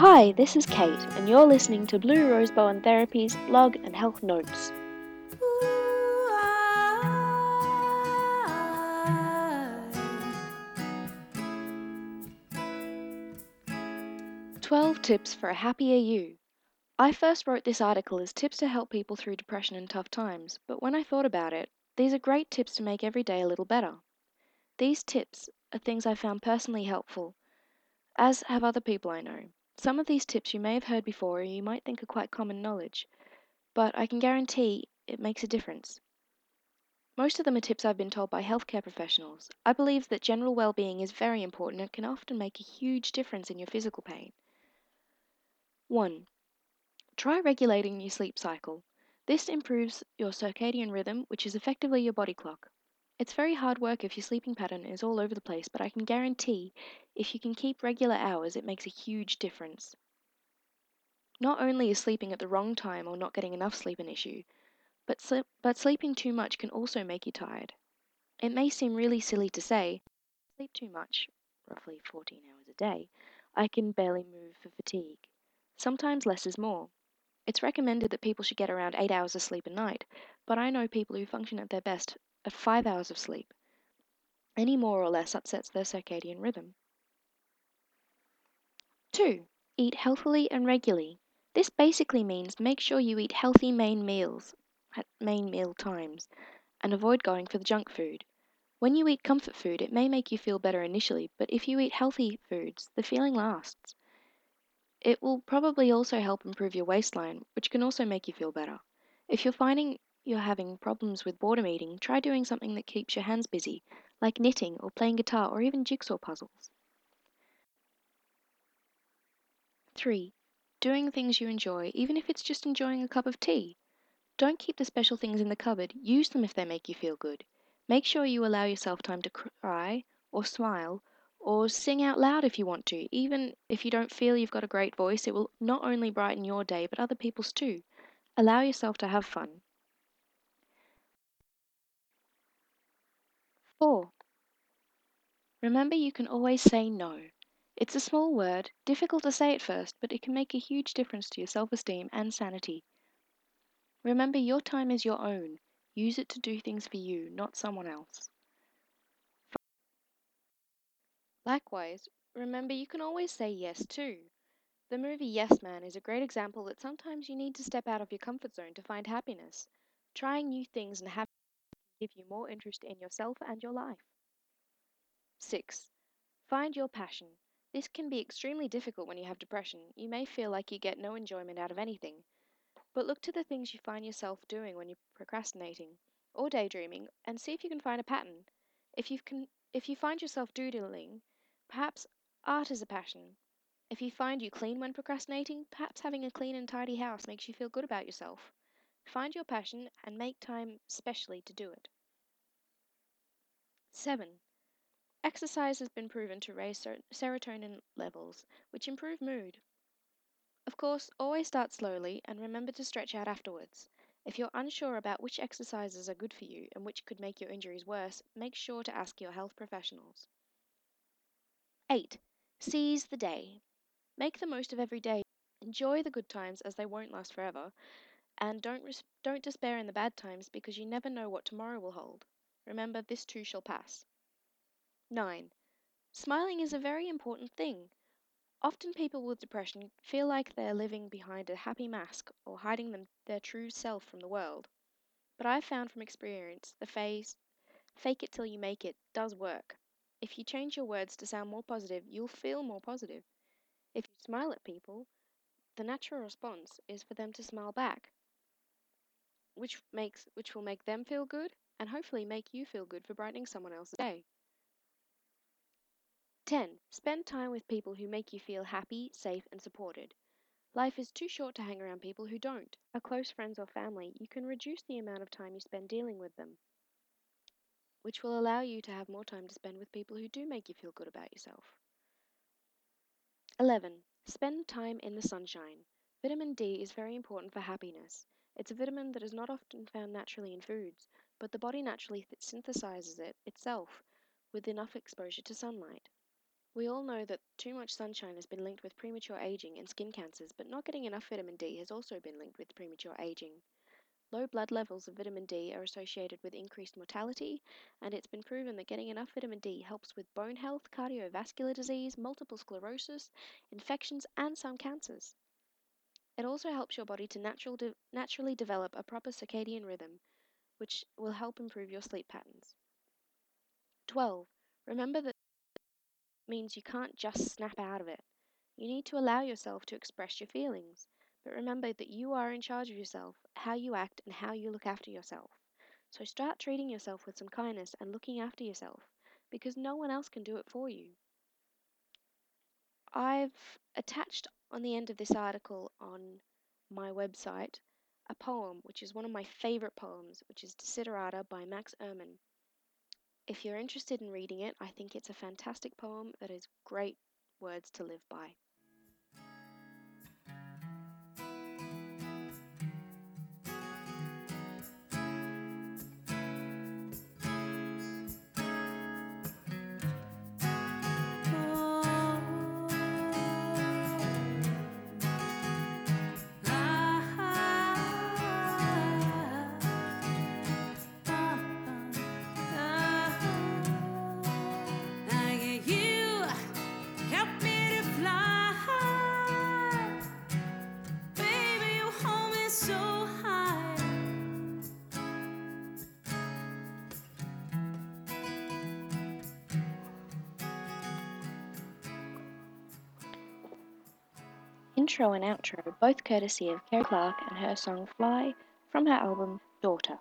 Hi, this is Kate, and you're listening to Blue Rose Bowen Therapy's blog and health notes. Twelve tips for a happier you. I first wrote this article as tips to help people through depression and tough times, but when I thought about it, these are great tips to make every day a little better. These tips are things I found personally helpful, as have other people I know. Some of these tips you may have heard before or you might think are quite common knowledge, but I can guarantee it makes a difference. Most of them are tips I've been told by healthcare professionals. I believe that general well being is very important and can often make a huge difference in your physical pain. 1. Try regulating your sleep cycle. This improves your circadian rhythm, which is effectively your body clock. It's very hard work if your sleeping pattern is all over the place, but I can guarantee if you can keep regular hours, it makes a huge difference. Not only is sleeping at the wrong time or not getting enough sleep an issue, but, sli- but sleeping too much can also make you tired. It may seem really silly to say, sleep too much, roughly 14 hours a day, I can barely move for fatigue. Sometimes less is more. It's recommended that people should get around 8 hours of sleep a night, but I know people who function at their best at 5 hours of sleep. Any more or less upsets their circadian rhythm. 2. Eat healthily and regularly. This basically means make sure you eat healthy main meals at main meal times and avoid going for the junk food. When you eat comfort food, it may make you feel better initially, but if you eat healthy foods, the feeling lasts. It will probably also help improve your waistline, which can also make you feel better. If you're finding you're having problems with boredom eating, try doing something that keeps your hands busy, like knitting or playing guitar or even jigsaw puzzles. 3. Doing things you enjoy, even if it's just enjoying a cup of tea. Don't keep the special things in the cupboard, use them if they make you feel good. Make sure you allow yourself time to cry or smile or sing out loud if you want to. Even if you don't feel you've got a great voice, it will not only brighten your day but other people's too. Allow yourself to have fun. 4. Remember you can always say no. It's a small word, difficult to say at first, but it can make a huge difference to your self esteem and sanity. Remember your time is your own. Use it to do things for you, not someone else. Likewise, remember you can always say yes too. The movie Yes Man is a great example that sometimes you need to step out of your comfort zone to find happiness. Trying new things and happiness give you more interest in yourself and your life. 6. Find your passion. This can be extremely difficult when you have depression. You may feel like you get no enjoyment out of anything. But look to the things you find yourself doing when you're procrastinating or daydreaming and see if you can find a pattern. If you can if you find yourself doodling, perhaps art is a passion. If you find you clean when procrastinating, perhaps having a clean and tidy house makes you feel good about yourself. Find your passion and make time specially to do it. 7. Exercise has been proven to raise ser- serotonin levels, which improve mood. Of course, always start slowly and remember to stretch out afterwards. If you're unsure about which exercises are good for you and which could make your injuries worse, make sure to ask your health professionals. 8. Seize the day. Make the most of every day. Enjoy the good times as they won't last forever, and don't, res- don't despair in the bad times because you never know what tomorrow will hold. Remember, this too shall pass. 9. Smiling is a very important thing. Often people with depression feel like they're living behind a happy mask or hiding their true self from the world. But I've found from experience the phrase, fake it till you make it, does work. If you change your words to sound more positive, you'll feel more positive. If you smile at people, the natural response is for them to smile back, which makes which will make them feel good and hopefully make you feel good for brightening someone else's day. 10. Spend time with people who make you feel happy, safe, and supported. Life is too short to hang around people who don't. Are close friends or family, you can reduce the amount of time you spend dealing with them, which will allow you to have more time to spend with people who do make you feel good about yourself. 11. Spend time in the sunshine. Vitamin D is very important for happiness. It's a vitamin that is not often found naturally in foods, but the body naturally synthesizes it itself with enough exposure to sunlight. We all know that too much sunshine has been linked with premature aging and skin cancers, but not getting enough vitamin D has also been linked with premature aging. Low blood levels of vitamin D are associated with increased mortality, and it's been proven that getting enough vitamin D helps with bone health, cardiovascular disease, multiple sclerosis, infections, and some cancers. It also helps your body to natural de- naturally develop a proper circadian rhythm, which will help improve your sleep patterns. 12. Remember that means you can't just snap out of it. You need to allow yourself to express your feelings. But remember that you are in charge of yourself, how you act, and how you look after yourself. So start treating yourself with some kindness and looking after yourself, because no one else can do it for you. I've attached on the end of this article on my website a poem, which is one of my favorite poems, which is Desiderata by Max Ehrmann. If you're interested in reading it, I think it's a fantastic poem that has great words to live by. Intro and outro, both courtesy of Kerry Clark and her song Fly from her album Daughter.